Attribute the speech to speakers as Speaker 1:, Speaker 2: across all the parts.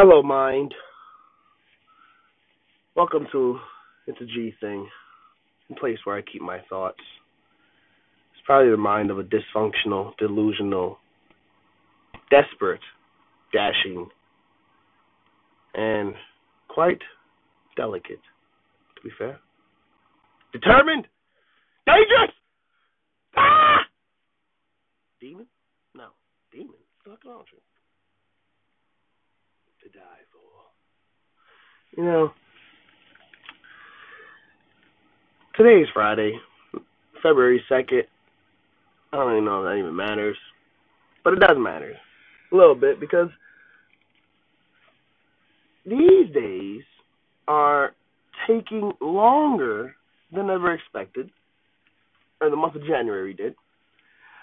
Speaker 1: Hello, mind. Welcome to It's a G Thing, a place where I keep my thoughts. It's probably the mind of a dysfunctional, delusional, desperate, dashing, and quite delicate, to be fair. Determined! Dangerous! Ah! Demon? No. Demon? What's wrong with you? To die for. You know, today is Friday, February 2nd. I don't even know if that even matters, but it does matter a little bit because these days are taking longer than ever expected, or the month of January did.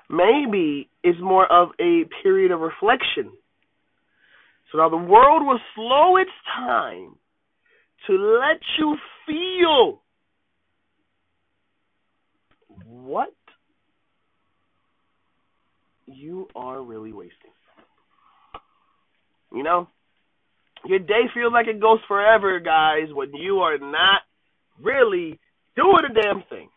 Speaker 1: Maybe it's more of a period of reflection so now the world will slow its time to let you feel what you are really wasting. You know, your day feels like it goes forever, guys, when you are not really doing a damn thing.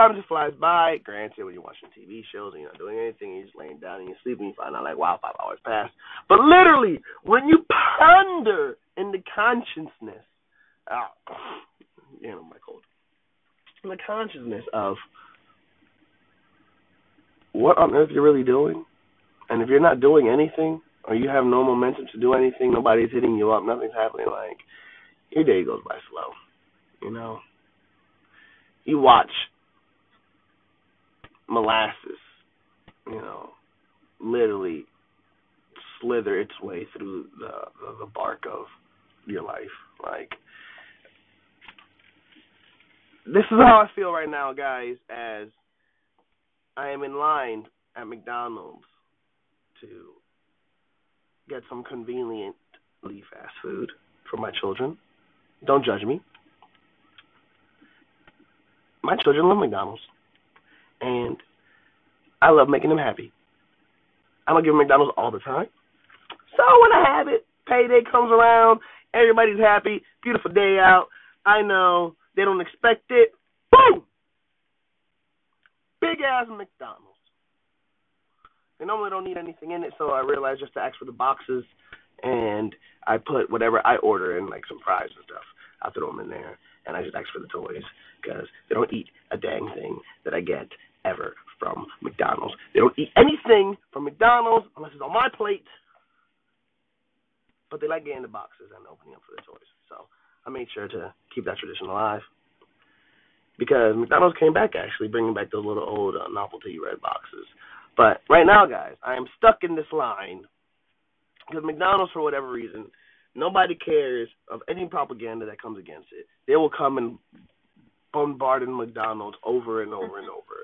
Speaker 1: Sometimes it flies by. Granted, when you're watching TV shows and you're not doing anything, you're just laying down and you're sleeping, you find out like, wow, five hours passed. But literally, when you ponder in the consciousness, you know, my cold, in the consciousness of what on earth you're really doing, and if you're not doing anything, or you have no momentum to do anything, nobody's hitting you up, nothing's happening, like your day goes by slow. You know, you watch molasses, you know, literally slither its way through the, the, the bark of your life. Like this is how I feel right now, guys, as I am in line at McDonald's to get some conveniently fast food for my children. Don't judge me. My children love McDonald's and I love making them happy. I don't give them McDonald's all the time. So when I have it, payday comes around, everybody's happy, beautiful day out. I know they don't expect it. Boom! Big ass McDonald's. They normally don't need anything in it, so I realized just to ask for the boxes, and I put whatever I order in, like some fries and stuff. I throw them in there, and I just ask for the toys because they don't eat a dang thing that I get ever from McDonald's. They don't eat anything from McDonald's unless it's on my plate. But they like getting the boxes and opening up for the toys. So I made sure to keep that tradition alive. Because McDonald's came back actually, bringing back those little old uh, novelty red boxes. But right now, guys, I am stuck in this line because McDonald's, for whatever reason, nobody cares of any propaganda that comes against it. They will come and bombard McDonald's over and over and over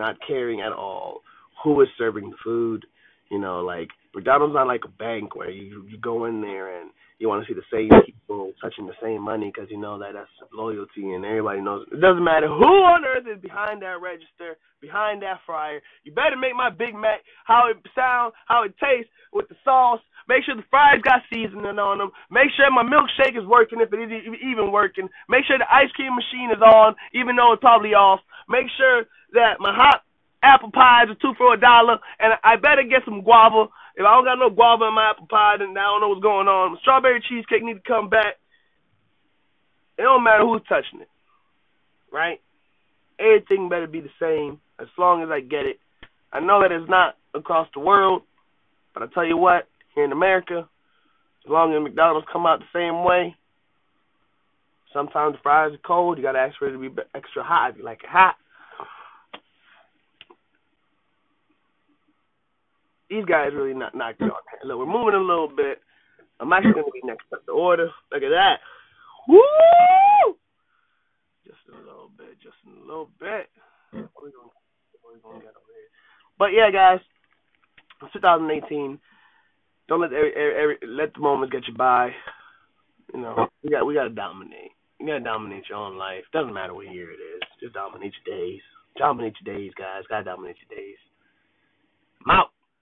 Speaker 1: not caring at all who is serving the food. You know, like McDonald's not like a bank where you you go in there and you want to see the same people touching the same money because you know that that's loyalty and everybody knows it doesn't matter who on earth is behind that register, behind that fryer. You better make my Big Mac how it sound, how it tastes with the sauce. Make sure the fries got seasoning on them. Make sure my milkshake is working if it is even working. Make sure the ice cream machine is on, even though it's probably off. Make sure that my hot apple pies are two for a dollar, and I better get some guava. If I don't got no guava in my apple pie, then I don't know what's going on. Strawberry cheesecake need to come back. It don't matter who's touching it, right? Everything better be the same as long as I get it. I know that it's not across the world, but I tell you what, here in America, as long as McDonald's come out the same way, sometimes the fries are cold. You gotta ask for it to be extra hot if you like it hot. these guys really not knocked it on. Look, we're moving a little bit. I'm actually going to be next up the order. Look at that. Woo! Just a little bit, just a little bit. We're gonna, we're gonna get over here. But yeah, guys, 2018. Don't let every, every, every, let the moment get you by. You know, we got we got to dominate. You got to dominate your own life. Doesn't matter what year it is. Just dominate your days. Dominate your days, guys. Got to dominate your days. I'm out.